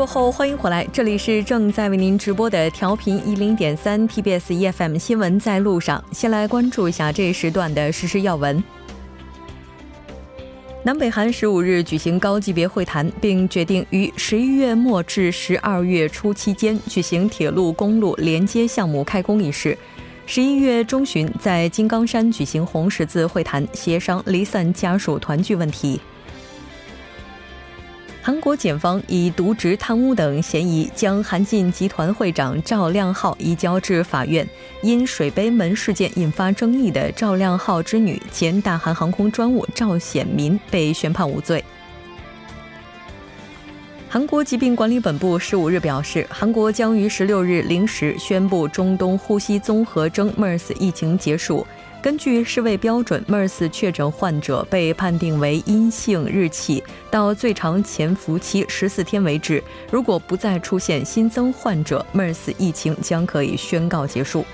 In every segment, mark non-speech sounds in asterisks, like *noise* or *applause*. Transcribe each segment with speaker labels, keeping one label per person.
Speaker 1: 过后，欢迎回来，这里是正在为您直播的调频一零点三 TBS EFM 新闻在路上。先来关注一下这一时段的实时要闻。南北韩十五日举行高级别会谈，并决定于十一月末至十二月初期间举行铁路、公路连接项目开工仪式。十一月中旬在金刚山举行红十字会谈，协商离散家属团聚问题。韩国检方以渎职、贪污等嫌疑，将韩进集团会长赵亮浩移交至法院。因水杯门事件引发争议的赵亮浩之女、前大韩航空专务赵显民被宣判无罪。韩国疾病管理本部十五日表示，韩国将于十六日零时宣布中东呼吸综合征 （MERS） 疫情结束。根据世卫标准，MERS 确诊患者被判定为阴性日起到最长潜伏期十四天为止。如果不再出现新增患者，MERS 疫情将可以宣告结束。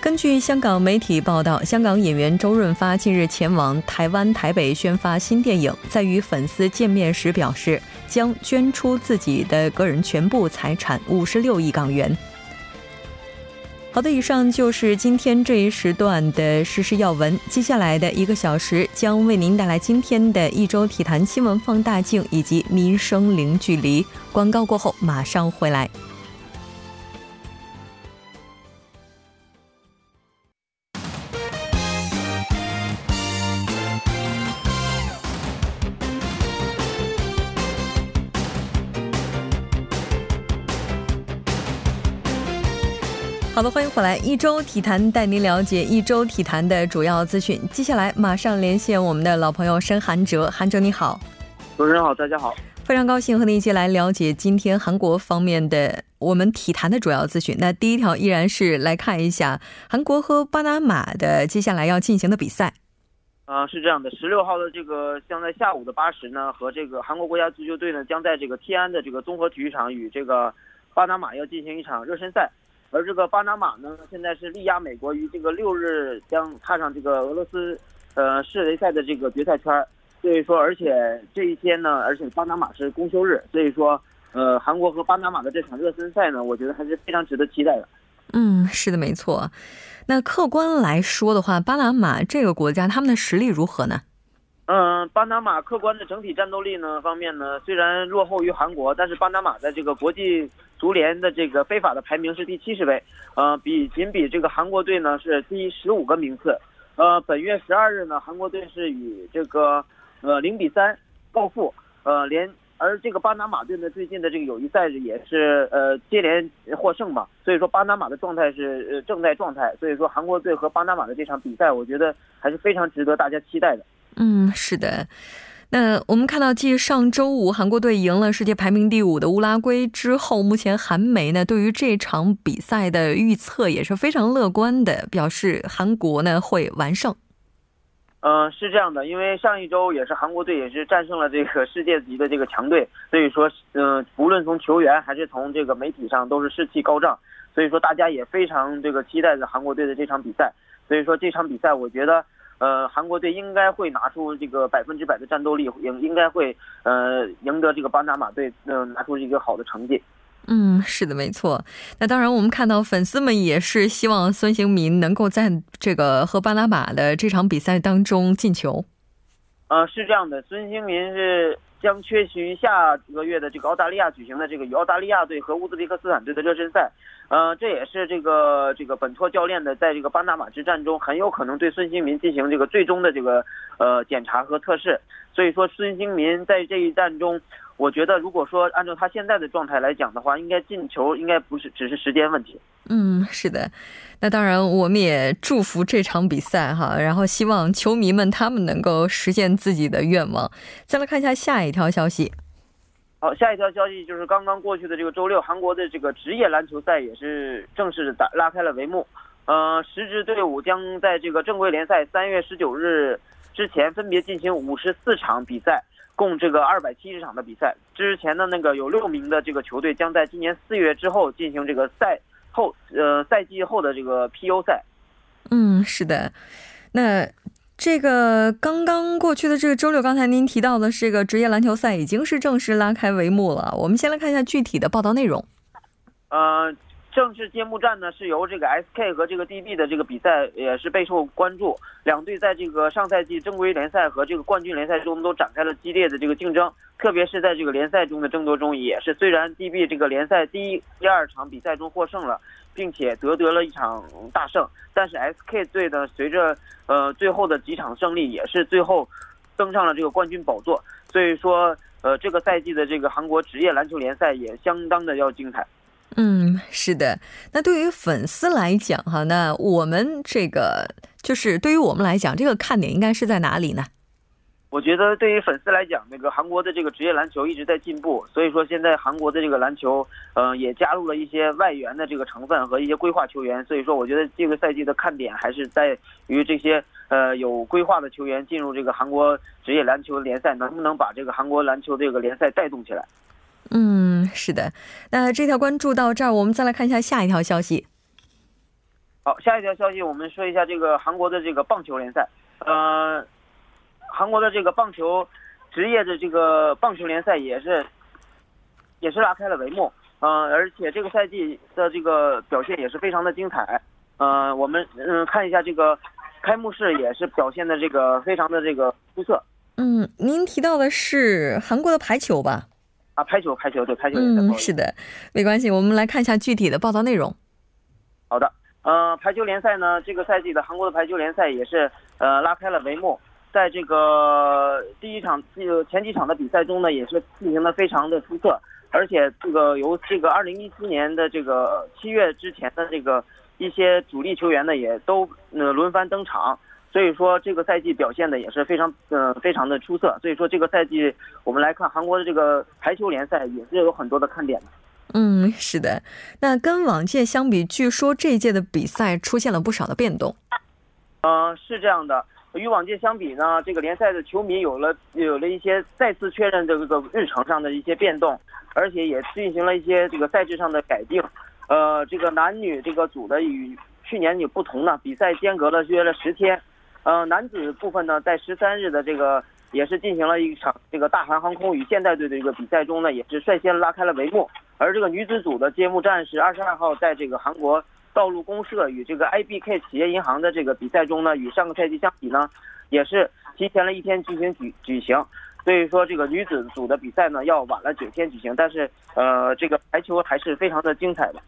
Speaker 1: 根据香港媒体报道，香港演员周润发近日前往台湾台北宣发新电影，在与粉丝见面时表示，将捐出自己的个人全部财产五十六亿港元。好的，以上就是今天这一时段的时事要闻。接下来的一个小时将为您带来今天的一周体坛新闻放大镜以及民生零距离。广告过后马上回来。好的，欢迎回来，一周体坛带您了解一周体坛的主要资讯。接下来马上连线我们的老朋友申韩哲，韩哲你好，
Speaker 2: 主持人好，大家好，
Speaker 1: 非常高兴和您一起来了解今天韩国方面的我们体坛的主要资讯。那第一条依然是来看一下韩国和巴拿马的接下来要进行的比赛。
Speaker 2: 啊，是这样的，十六号的这个将在下午的八时呢，和这个韩国国家足球队呢将在这个天安的这个综合体育场与这个巴拿马要进行一场热身赛。而这个巴拿马呢，现在是力压美国于这个六日将踏上这个俄罗斯，呃世雷赛的这个决赛圈所以说，而且这一天呢，而且巴拿马是公休日，所以说，呃，韩国和巴拿马的这场热身赛呢，我觉得还是非常值得期待的。
Speaker 1: 嗯，是的，没错。那客观来说的话，巴拿马这个国家他们的实力如何呢？
Speaker 2: 嗯，巴拿马客观的整体战斗力呢方面呢，虽然落后于韩国，但是巴拿马在这个国际足联的这个非法的排名是第七十位，呃，比仅比这个韩国队呢是第十五个名次。呃，本月十二日呢，韩国队是与这个呃零比三告负，呃连而这个巴拿马队呢最近的这个友谊赛也是呃接连获胜嘛，所以说巴拿马的状态是呃正在状态，所以说韩国队和巴拿马的这场比赛，我觉得还是非常值得大家期待的。
Speaker 1: 嗯，是的。那我们看到，继上周五韩国队赢了世界排名第五的乌拉圭之后，目前韩媒呢对于这场比赛的预测也是非常乐观的，表示韩国呢会完胜。
Speaker 2: 嗯，是这样的，因为上一周也是韩国队也是战胜了这个世界级的这个强队，所以说，嗯，无论从球员还是从这个媒体上都是士气高涨，所以说大家也非常这个期待着韩国队的这场比赛。所以说这场比赛，我觉得。呃，韩国队应该会拿出这个百分之百的战斗力，应应该会呃赢得这个巴拿马队，嗯，拿出一个好的成绩。
Speaker 1: 嗯，是的，没错。那当然，我们看到粉丝们也是希望孙兴民能够在这个和巴拿马的这场比赛当中进球。
Speaker 2: 呃，是这样的，孙兴民是将缺席下个月的这个澳大利亚举行的这个与澳大利亚队和乌兹别克斯坦队的热身赛。呃，这也是这个这个本托教练的，在这个巴拿马之战中，很有可能对孙兴民进行这个最终的这个呃检查和测试。所以说，孙兴民在这一战中，我觉得如果说按照他现在的状态来讲的话，应该进球应该不是只是时间问题。
Speaker 1: 嗯，是的。那当然，我们也祝福这场比赛哈，然后希望球迷们他们能够实现自己的愿望。再来看一下下一条消息。
Speaker 2: 好，下一条消息就是刚刚过去的这个周六，韩国的这个职业篮球赛也是正式打拉开了帷幕。呃，十支队伍将在这个正规联赛三月十九日之前分别进行五十四场比赛，共这个二百七十场的比赛。之前的那个有六名的这个球队将在今年四月之后进行这个赛后呃赛季后的这个 PU 赛。
Speaker 1: 嗯，是的。那这个刚刚过去的这个周六，刚才您提到的这个职业篮球赛已经是正式拉开帷幕了。我们先来看一下具体的报道内容。
Speaker 2: 呃，正式揭幕战呢是由这个 SK 和这个 DB 的这个比赛也是备受关注。两队在这个上赛季正规联赛和这个冠军联赛中都展开了激烈的这个竞争，特别是在这个联赛中的争夺中，也是虽然 DB 这个联赛第一、第二场比赛中获胜了，并且夺得了一场大胜，但是 SK 队呢，随着呃最后的几场胜利，也是最后登上了这个冠军宝座。所以说，呃，这个赛季的这个韩国职业篮球联赛也相当的要精彩。
Speaker 1: 嗯，是的。那对于粉丝来讲，哈，那我们这个就是对于我们来讲，这个看点应该是在哪里呢？
Speaker 2: 我觉得对于粉丝来讲，那个韩国的这个职业篮球一直在进步，所以说现在韩国的这个篮球，嗯，也加入了一些外援的这个成分和一些规划球员，所以说我觉得这个赛季的看点还是在于这些呃有规划的球员进入这个韩国职业篮球联赛，能不能把这个韩国篮球这个联赛带动起来。
Speaker 1: 嗯，是的。那这条关注到这儿，我们再来看一下下一条消息。
Speaker 2: 好，下一条消息，我们说一下这个韩国的这个棒球联赛。呃，韩国的这个棒球职业的这个棒球联赛也是也是拉开了帷幕。嗯，而且这个赛季的这个表现也是非常的精彩。呃，我们嗯看一下这个开幕式也是表现的这个非常的这个出色。
Speaker 1: 嗯，您提到的是韩国的排球吧？
Speaker 2: 啊，排球，排球，对，排球联赛。
Speaker 1: 嗯，是的，没关系，我们来看一下具体的报道内容。
Speaker 2: 好的，呃，排球联赛呢，这个赛季的韩国的排球联赛也是呃拉开了帷幕，在这个第一场这个前几场的比赛中呢，也是进行的非常的出色，而且这个由这个二零一七年的这个七月之前的这个一些主力球员呢，也都呃轮番登场。所以说这个赛季表现的也是非常呃非常的出色，所以说这个赛季我们来看韩国的这个排球联赛也是有很多的看点的。
Speaker 1: 嗯，是的。那跟往届相比，据说这一届的比赛出现了不少的变动。
Speaker 2: 嗯，是这样的。与往届相比呢，这个联赛的球迷有了有了一些再次确认这个日程上的一些变动，而且也进行了一些这个赛制上的改进。呃，这个男女这个组的与去年也不同呢，比赛间隔了约了十天。呃，男子部分呢，在十三日的这个也是进行了一场这个大韩航空与现代队的一个比赛中呢，也是率先拉开了帷幕。而这个女子组的揭幕战是二十二号在这个韩国道路公社与这个 IBK 企业银行的这个比赛中呢，与上个赛季相比呢，也是提前了一天进行举举行。所以说这个女子组的比赛呢，要晚了九天举行，但是呃，这个排球还是非常的精彩的。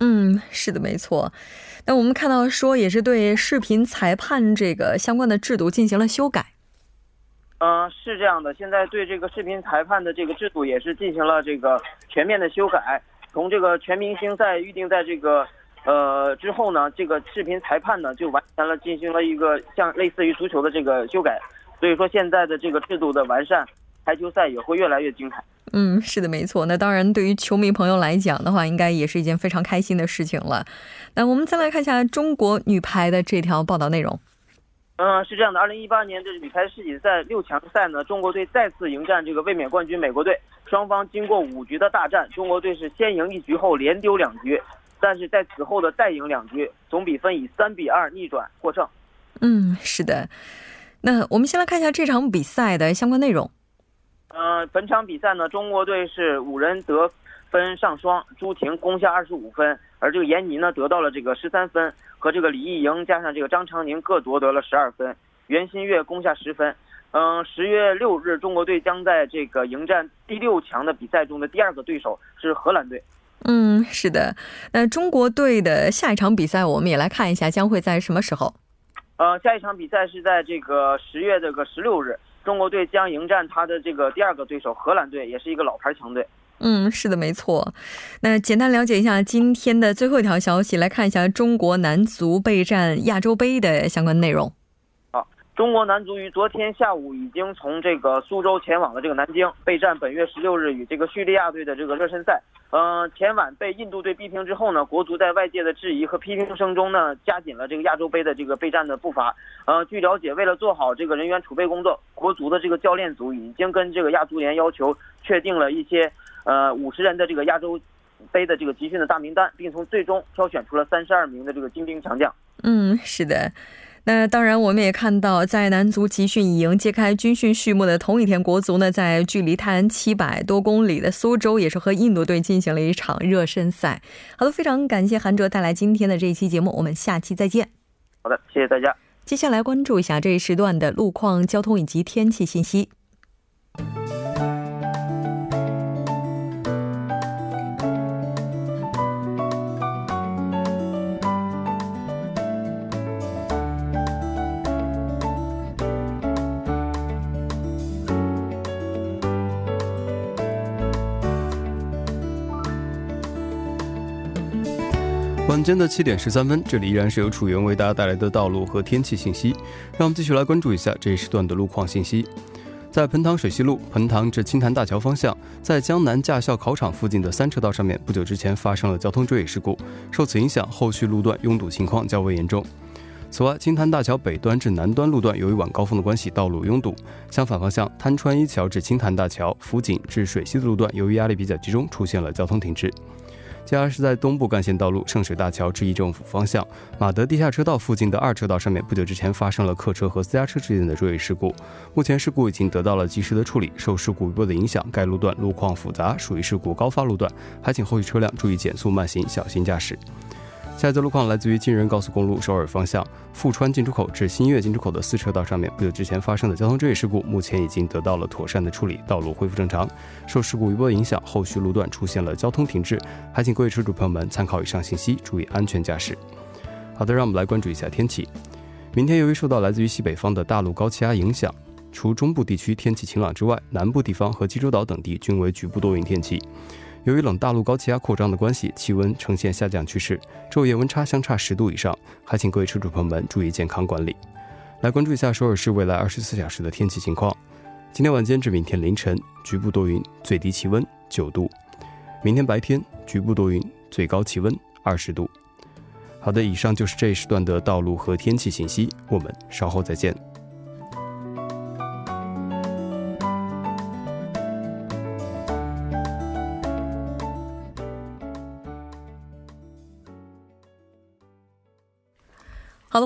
Speaker 1: 嗯，是的，没错。那我们看到说，也是对视频裁判这个相关的制度进行了修改。
Speaker 2: 嗯，是这样的，现在对这个视频裁判的这个制度也是进行了这个全面的修改。从这个全明星赛预定在这个呃之后呢，这个视频裁判呢就完成了进行了一个像类似于足球的这个修改。所以说现在的这个制度的完善，排球赛也会越来越精彩。
Speaker 1: 嗯，是的，没错。那当然，对于球迷朋友来讲的话，应该也是一件非常开心的事情了。那我们再来看一下中国女排的这条报道内容。
Speaker 2: 嗯，是这样的，二零一八年的女排世锦赛六强赛呢，中国队再次迎战这个卫冕冠军美国队。双方经过五局的大战，中国队是先赢一局后连丢两局，但是在此后的再赢两局，总比分以三比二逆转获胜。
Speaker 1: 嗯，是的。那我们先来看一下这场比赛的相关内容。
Speaker 2: 呃，本场比赛呢，中国队是五人得分上双，朱婷攻下二十五分，而这个闫妮呢得到了这个十三分，和这个李艺莹加上这个张常宁各夺得了十二分，袁心玥攻下十分。嗯，十月六日，中国队将在这个迎战第六强的比赛中的第二个对手是荷兰队。
Speaker 1: 嗯，是的。那中国队的下一场比赛，我们也来看一下，将会在什么时候？
Speaker 2: 呃，下一场比赛是在这个十月这个十六日。中国队将迎战他的这个第二个对手荷兰队，也是一个老牌强队。
Speaker 1: 嗯，是的，没错。那简单了解一下今天的最后一条消息，来看一下中国男足备战亚洲杯的相关内容。
Speaker 2: 中国男足于昨天下午已经从这个苏州前往了这个南京，备战本月十六日与这个叙利亚队的这个热身赛。嗯，前晚被印度队逼平之后呢，国足在外界的质疑和批评声中呢，加紧了这个亚洲杯的这个备战的步伐。呃，据了解，为了做好这个人员储备工作，国足的这个教练组已经跟这个亚足联要求确定了一些呃五十人的这个亚洲杯的这个集训的大名单，并从最终挑选出了三十二名的这个精兵强将。
Speaker 1: 嗯，是的。那当然，我们也看到，在男足集训营揭开军训序幕的同一天，国足呢在距离泰安七百多公里的苏州，也是和印度队进行了一场热身赛。好的，非常感谢韩哲带来今天的这一期节目，我们下期再见。
Speaker 2: 好的，谢谢大家。
Speaker 1: 接下来关注一下这一时段的路况、交通以及天气信息。
Speaker 3: 晚间的七点十三分，这里依然是由楚源为大家带来的道路和天气信息。让我们继续来关注一下这一时段的路况信息。在彭塘水西路彭塘至青潭大桥方向，在江南驾校考场附近的三车道上面，不久之前发生了交通追尾事故，受此影响，后续路段拥堵情况较为严重。此外，青潭大桥北端至南端路段由于晚高峰的关系，道路拥堵；相反方向，滩川一桥至青潭大桥、辅警至水西的路段，由于压力比较集中，出现了交通停滞。接下来是在东部干线道路圣水大桥至一政府方向马德地下车道附近的二车道上面，不久之前发生了客车和私家车之间的追尾事故。目前事故已经得到了及时的处理。受事故余波的影响，该路段路况复杂，属于事故高发路段，还请后续车辆注意减速慢行，小心驾驶。下一则路况来自于京仁高速公路首尔方向富川进出口至新月进出口的四车道上面，不久之前发生的交通追尾事故，目前已经得到了妥善的处理，道路恢复正常。受事故余波影响，后续路段出现了交通停滞，还请各位车主朋友们参考以上信息，注意安全驾驶。好的，让我们来关注一下天气。明天由于受到来自于西北方的大陆高气压影响，除中部地区天气晴朗之外，南部地方和济州岛等地均为局部多云天气。由于冷大陆高气压扩张的关系，气温呈现下降趋势，昼夜温差相差十度以上，还请各位车主朋友们注意健康管理。来关注一下首尔市未来二十四小时的天气情况。今天晚间至明天凌晨，局部多云，最低气温九度；明天白天，局部多云，最高气温二十度。好的，以上就是这一时段的道路和天气信息，我们稍后再见。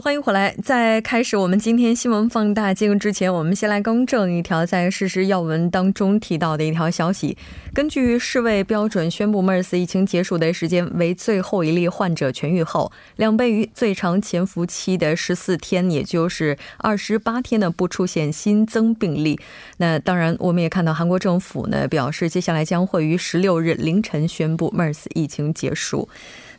Speaker 1: 欢迎回来。在开始我们今天新闻放大镜之前，我们先来更正一条在事实要闻当中提到的一条消息。根据世卫标准宣布，MERS 疫情结束的时间为最后一例患者痊愈后两倍于最长潜伏期的十四天，也就是二十八天呢，不出现新增病例。那当然，我们也看到韩国政府呢表示，接下来将会于十六日凌晨宣布 MERS 疫情结束。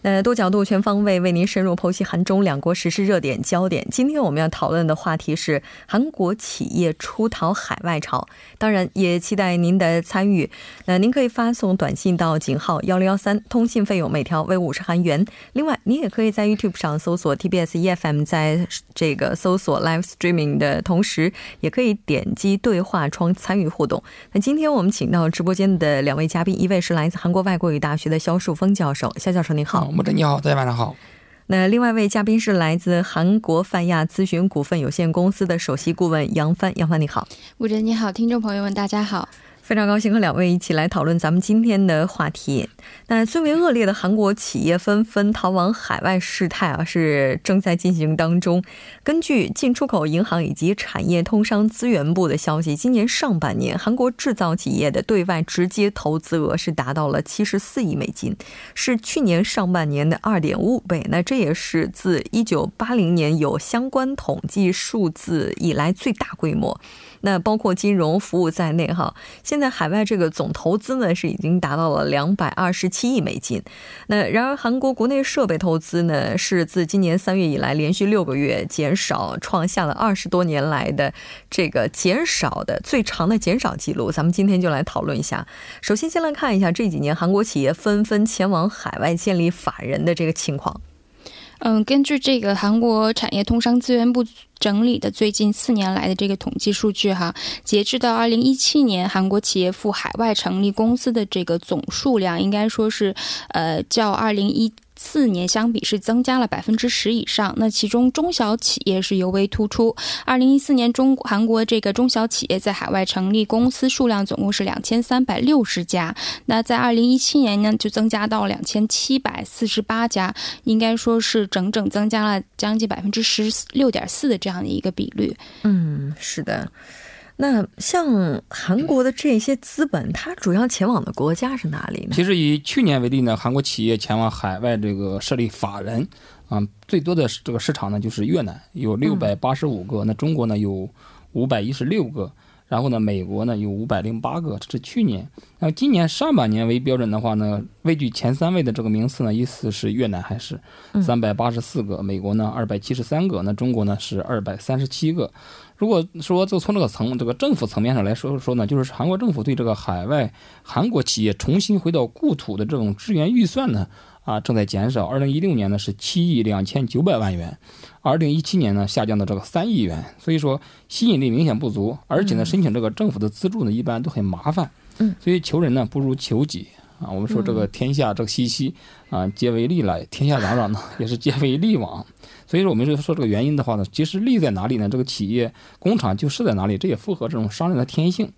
Speaker 1: 那多角度、全方位为您深入剖析韩中两国实施热点焦点。今天我们要讨论的话题是韩国企业出逃海外潮，当然也期待您的参与。那您可以发送短信到井号幺零幺三，通信费用每条为五十韩元。另外，您也可以在 YouTube 上搜索 TBS EFM，在这个搜索 Live Streaming 的同时，也可以点击对话窗参与互动。那今天我们请到直播间的两位嘉宾，一位是来自韩国外国语大学的肖树峰教授，肖教授您好。
Speaker 4: 穆真你好，大家晚上好。
Speaker 1: 那另外一位嘉宾是来自韩国泛亚咨询股份有限公司的首席顾问杨帆，杨帆你好。
Speaker 5: 穆哲你好，听众朋友们大家好。
Speaker 1: 非常高兴和两位一起来讨论咱们今天的话题。那最为恶劣的韩国企业纷纷逃往海外事态啊，是正在进行当中。根据进出口银行以及产业通商资源部的消息，今年上半年韩国制造企业的对外直接投资额是达到了七十四亿美金，是去年上半年的二点五倍。那这也是自一九八零年有相关统计数字以来最大规模。那包括金融服务在内，哈，现现在海外这个总投资呢是已经达到了两百二十七亿美金。那然而韩国国内设备投资呢是自今年三月以来连续六个月减少，创下了二十多年来的这个减少的最长的减少记录。咱们今天就来讨论一下。首先，先来看一下这几年韩国企业纷纷前往海外建立法人的这个情况。
Speaker 5: 嗯，根据这个韩国产业通商资源部整理的最近四年来的这个统计数据哈，截至到二零一七年，韩国企业赴海外成立公司的这个总数量，应该说是，呃，较二零一。四年相比是增加了百分之十以上。那其中中小企业是尤为突出。二零一四年中韩国这个中小企业在海外成立公司数量总共是两千三百六十家，那在二零一七年呢就增加到两千七百四十八家，应该说是整整增加了将近百分之十六点四的这样的一个比率。
Speaker 1: 嗯，是的。那像韩国的这些资本，它主要前往的国家是哪里呢？
Speaker 4: 其实以去年为例呢，韩国企业前往海外这个设立法人，啊，最多的这个市场呢就是越南，有六百八十五个；那中国呢有五百一十六个，然后呢美国呢有五百零八个，这是去年。那今年上半年为标准的话呢，位居前三位的这个名次呢，依次是越南还是三百八十四个，美国呢二百七十三个，那中国呢是二百三十七个。如果说就从这个层这个政府层面上来说说呢，就是韩国政府对这个海外韩国企业重新回到故土的这种支援预算呢，啊正在减少。二零一六年呢是七亿两千九百万元，二零一七年呢下降到这个三亿元，所以说吸引力明显不足，而且呢申请这个政府的资助呢一般都很麻烦，
Speaker 1: 嗯，
Speaker 4: 所以求人呢不如求己啊。我们说这个天下这个熙熙啊皆为利来，天下攘攘呢 *laughs* 也是皆为利往。所以说，我们说说这个原因的话呢，其实利在哪里呢？这个企业工厂就是在哪里，这也符合这种商人的天性。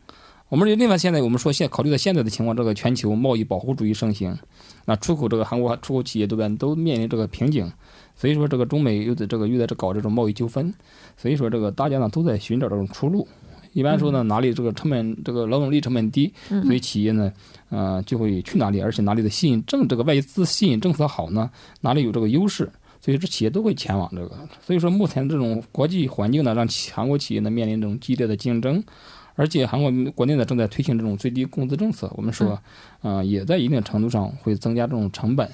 Speaker 4: 我们另外现在我们说现考虑到现在的情况，这个全球贸易保护主义盛行，那出口这个韩国出口企业都边都面临这个瓶颈，所以说这个中美又在这个又在这搞这种贸易纠纷，所以说这个大家呢都在寻找这种出路。一般说呢，哪里这个成本这个劳动力成本低，所以企业呢，呃就会去哪里，而且哪里的吸引政这个外资吸引政策好呢，哪里有这个优势。所以这企业都会前往这个，所以说目前这种国际环境呢，让韩国企业呢面临这种激烈的竞争，而且韩国国内呢正在推行这种最低工资政策，我们说，嗯，也在一定程度上会增加这种成本。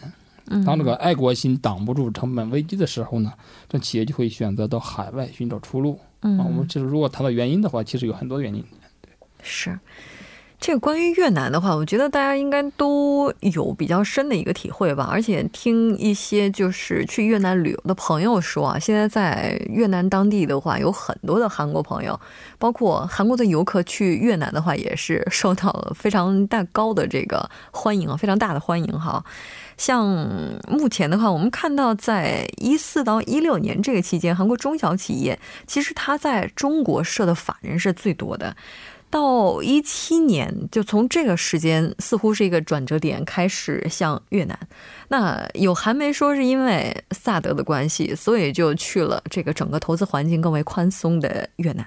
Speaker 4: 当这个爱国心挡不住成本危机的时候呢，这企业就会选择到海外寻找出路。
Speaker 1: 嗯，
Speaker 4: 我们其实如果谈到原因的话，其实有很多原因。
Speaker 1: 对，是。这个关于越南的话，我觉得大家应该都有比较深的一个体会吧。而且听一些就是去越南旅游的朋友说啊，现在在越南当地的话，有很多的韩国朋友，包括韩国的游客去越南的话，也是受到了非常大高的这个欢迎啊，非常大的欢迎哈。像目前的话，我们看到在一四到一六年这个期间，韩国中小企业其实它在中国设的法人是最多的。到一七年，就从这个时间似乎是一个转折点，开始向越南。那有韩媒说是因为萨德的关系，所以就去了这个整个投资环境更为宽松的越南。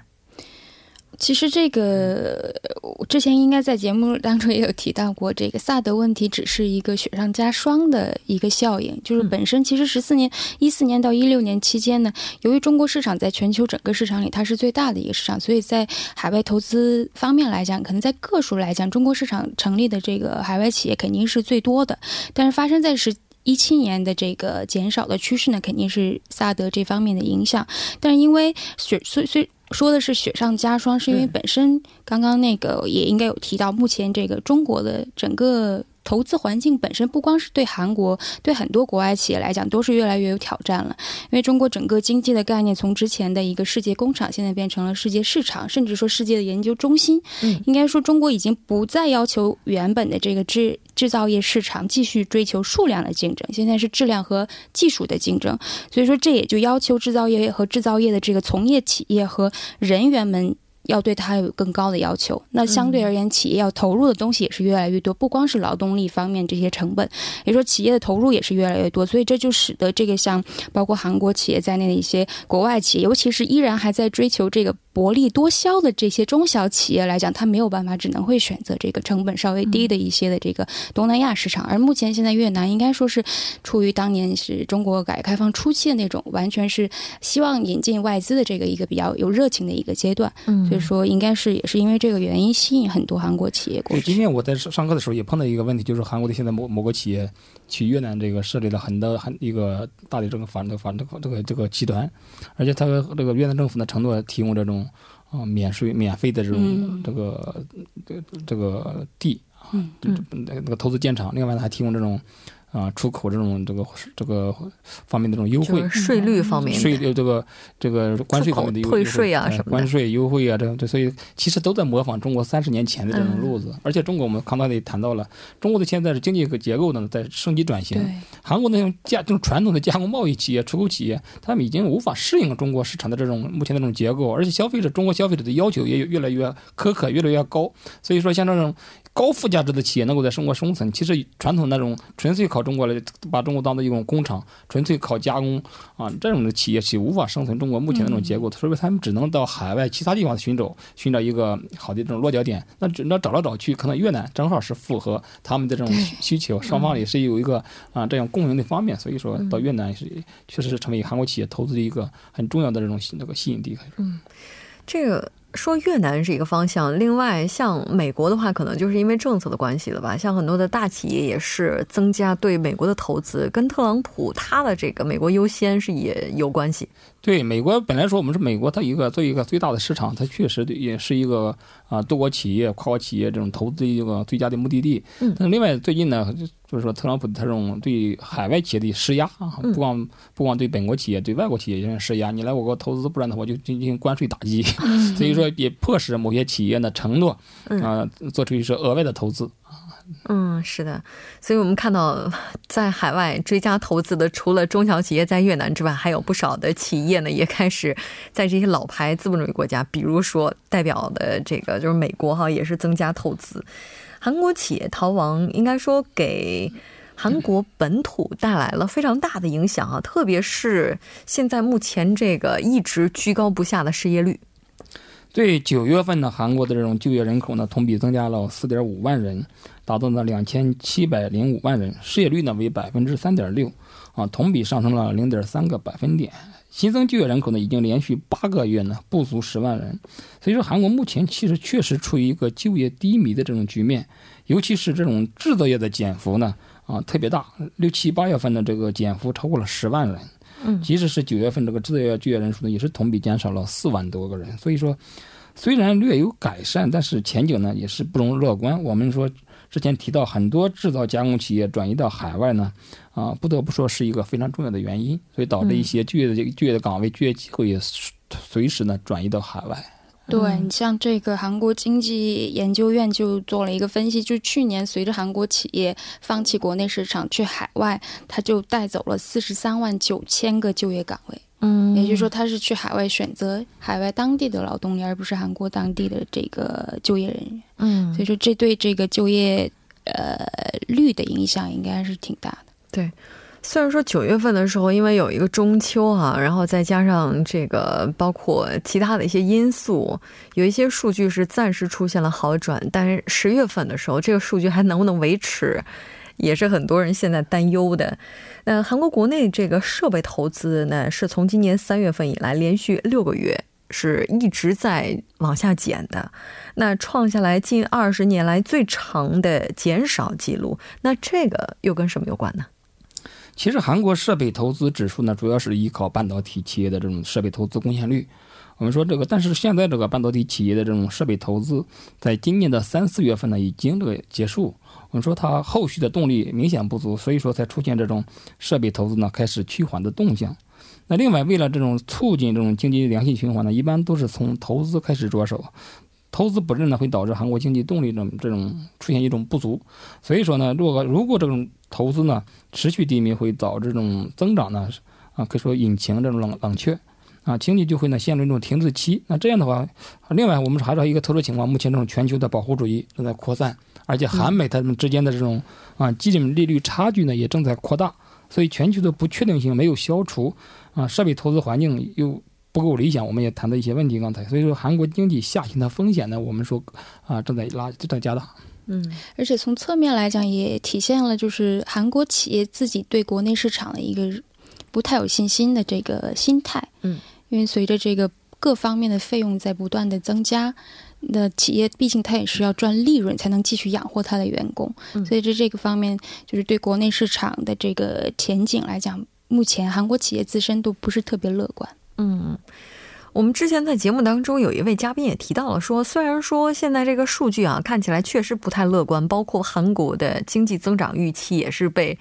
Speaker 5: 其实这个我之前应该在节目当中也有提到过，这个萨德问题只是一个雪上加霜的一个效应，就是本身其实十四年一四年到一六年期间呢，由于中国市场在全球整个市场里它是最大的一个市场，所以在海外投资方面来讲，可能在个数来讲，中国市场成立的这个海外企业肯定是最多的，但是发生在十一七年的这个减少的趋势呢，肯定是萨德这方面的影响，但是因为雪虽虽。说的是雪上加霜，是因为本身刚刚那个也应该有提到，目前这个中国的整个。投资环境本身不光是对韩国，对很多国外企业来讲都是越来越有挑战了。因为中国整个经济的概念从之前的一个世界工厂，现在变成了世界市场，甚至说世界的研究中心。
Speaker 1: 嗯，
Speaker 5: 应该说中国已经不再要求原本的这个制制造业市场继续追求数量的竞争，现在是质量和技术的竞争。所以说这也就要求制造业和制造业的这个从业企业和人员们。要对它有更高的要求，那相对而言，企业要投入的东西也是越来越多，不光是劳动力方面这些成本，也说企业的投入也是越来越多，所以这就使得这个像包括韩国企业在内的一些国外企业，尤其是依然还在追求这个。薄利多销的这些中小企业来讲，它没有办法，只能会选择这个成本稍微低的一些的这个东南亚市场。而目前现在越南应该说是处于当年是中国改革开放初期的那种，完全是希望引进外资的这个一个比较有热情的一个阶段。
Speaker 1: 嗯，
Speaker 5: 所以说应该是也是因为这个原因吸引很多韩国企业过去。
Speaker 4: 今天我在上课的时候也碰到一个问题，就是韩国的现在某某个企业去越南这个设立了很多很一个大的这个反这个反这个这个这个集团，而且他这个越南政府呢承诺提供这种。啊，免税、免费的这种这个这这个地啊，那个投资建厂。另外呢，还提供这种啊出口这种这个这个方面的这种优惠，
Speaker 1: 税率方面，
Speaker 4: 税这个这个关税方面的
Speaker 1: 退税啊什么的，
Speaker 4: 关税优惠啊，这这所以其实都在模仿中国三十年前的这种路子。而且中国我们刚才也谈到了，中国的现在的经济结构呢在升级转型，韩国那种加这种传统的加工贸易企业、出口企业，他们已经无法适应中国市场的这种目前的这种结构，而且消费者中国消费者的要求也越来越苛刻，越来越高。所以说，像这种。高附加值的企业能够在中国生存，其实传统那种纯粹靠中国来把中国当做一种工厂，纯粹靠加工啊这种的企业是无法生存中国目前那种结构，所以他们只能到海外其他地方寻找寻找一个好的这种落脚点。那只那找来找去，可能越南正好是符合他们的这种需求，双方也是有一个啊这样共赢的方面。所以说到越南是确实是成为韩国企业投资的一个很重要的这种那个吸引力。
Speaker 1: 嗯，这个。说越南是一个方向，另外像美国的话，可能就是因为政策的关系了吧。像很多的大企业也是增加对美国的投资，跟特朗普他的这个美国优先是也有关系。
Speaker 4: 对美国本来说我们是美国，它一个作为一个最大的市场，它确实也是一个啊多国企业、跨国企业这种投资的一个最佳的目的地。嗯。但另外最近呢，就是说特朗普他这种对海外企业的施压啊，不光不光对本国企业，对外国企业也施压。你来我国投资，不然的话就进行关税打击。*laughs* 所以说也迫使某些企业呢承诺啊做出一些额外的投资。
Speaker 1: 嗯，是的，所以我们看到，在海外追加投资的，除了中小企业在越南之外，还有不少的企业呢，也开始在这些老牌资本主义国家，比如说代表的这个就是美国哈，也是增加投资。韩国企业逃亡，应该说给韩国本土带来了非常大的影响啊，特别是现在目前这个一直居高不下的失业率。
Speaker 4: 对九月份呢，韩国的这种就业人口呢，同比增加了四点五万人，达到了两千七百零五万人，失业率呢为百分之三点六，啊，同比上升了零点三个百分点。新增就业人口呢，已经连续八个月呢不足十万人，所以说韩国目前其实确实处于一个就业低迷的这种局面，尤其是这种制造业的减幅呢，啊特别大，六七八月份的这个减幅超过了十万人。嗯，即使是九月份这个制造业就业人数呢，也是同比减少了四万多个人。所以说，虽然略有改善，但是前景呢也是不容乐观。我们说之前提到很多制造加工企业转移到海外呢，啊，不得不说是一个非常重要的原因，所以导致一些就业的就业的岗位、就业机会也随时呢转移到海外。
Speaker 5: 对你像这个韩国经济研究院就做了一个分析，就去年随着韩国企业放弃国内市场去海外，他就带走了四十三万九千个就业岗位。嗯，也就是说他是去海外选择海外当地的劳动力，而不是韩国当地的这个就业人员。嗯，所以说这对这个就业呃率的影响应该是挺大的。
Speaker 1: 对。虽然说九月份的时候，因为有一个中秋哈，然后再加上这个包括其他的一些因素，有一些数据是暂时出现了好转，但是十月份的时候，这个数据还能不能维持，也是很多人现在担忧的。那韩国国内这个设备投资呢，是从今年三月份以来连续六个月是一直在往下减的，那创下来近二十年来最长的减少记录。那这个又跟什么有关呢？
Speaker 4: 其实韩国设备投资指数呢，主要是依靠半导体企业的这种设备投资贡献率。我们说这个，但是现在这个半导体企业的这种设备投资，在今年的三四月份呢，已经这个结束。我们说它后续的动力明显不足，所以说才出现这种设备投资呢开始趋缓的动向。那另外，为了这种促进这种经济良性循环呢，一般都是从投资开始着手。投资不振呢，会导致韩国经济动力这种这种出现一种不足。所以说呢，如果如果这种投资呢持续低迷，会导致这种增长呢啊，可以说引擎这种冷冷却啊，经济就会呢陷入一种停滞期。那这样的话，另外我们还是一个特殊情况，目前这种全球的保护主义正在扩散，而且韩美他们之间的这种啊基准利率差距呢也正在扩大，所以全球的不确定性没有消除啊，设备投资环境又。不够理想，我们也谈到一些问题。刚才，所以说韩国经济下行的风险呢，我们说啊正在拉正在加大。
Speaker 5: 嗯，而且从侧面来讲，也体现了就是韩国企业自己对国内市场的一个不太有信心的这个心态。嗯，因为随着这个各方面的费用在不断的增加，那企业毕竟它也是要赚利润才能继续养活它的员工，所以在这个方面，就是对国内市场的这个前景来讲，目前韩国企业自身都不是特别乐观。
Speaker 1: 嗯，我们之前在节目当中有一位嘉宾也提到了说，虽然说现在这个数据啊看起来确实不太乐观，包括韩国的经济增长预期也是被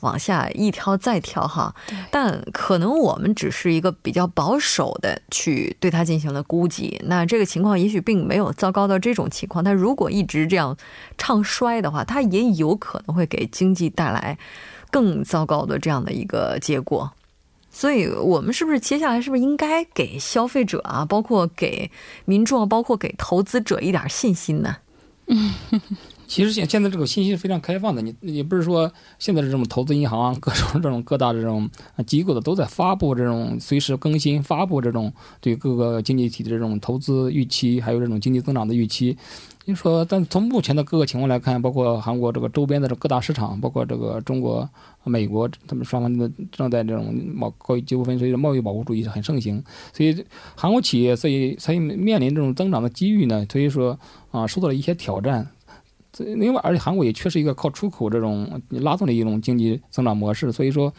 Speaker 1: 往下一调再调哈，但可能我们只是一个比较保守的去对它进行了估计，那这个情况也许并没有糟糕到这种情况，但如果一直这样唱衰的话，它也有可能会给经济带来更糟糕的这样的一个结果。所以，我们是不是接下来是不是应该给消费者啊，包括给民众，包括给投资者一点信心呢？
Speaker 4: 嗯，*laughs* 其实现现在这个信息是非常开放的，你也不是说现在这种投资银行、各种这种各大这种机构的都在发布这种随时更新、发布这种对各个经济体的这种投资预期，还有这种经济增长的预期。就说，但从目前的各个情况来看，包括韩国这个周边的这各大市场，包括这个中国、美国，他们双方的正在这种贸贸易纠纷，所以贸易保护主义很盛行。所以韩国企业，所以所以面临这种增长的机遇呢，所以说啊，受到了一些挑战。另外，而且韩国也确实一个靠出口这种拉动的一种经济增长模式，所以说。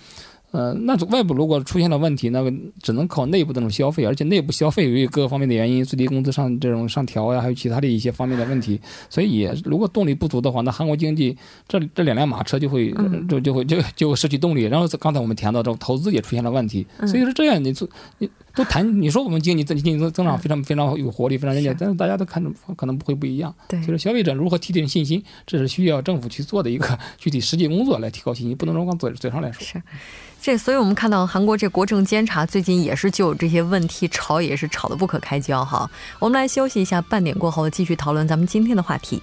Speaker 4: 呃，那外部如果出现了问题，那个只能靠内部这种消费，而且内部消费由于各个方面的原因，最低工资上这种上调呀，还有其他的一些方面的问题，所以也如果动力不足的话，那韩国经济这这两辆马车就会就就会就就会失去动力。然后刚才我们谈到这种投资也出现了问题，所以说这样你做你都谈你说我们经济增经济增增长非常非常有活力，非常人家，但是大家都看着可能不会不一样。
Speaker 1: 对，
Speaker 4: 就是消费者如何提振信心，这是需要政府去做的一个 *laughs* 具体实际工作来提高信心，不能光嘴嘴上来说。
Speaker 1: 是。这，所以我们看到韩国这国政监察最近也是就这些问题吵，也是吵得不可开交哈。我们来休息一下，半点过后继续讨论咱们今天的话题。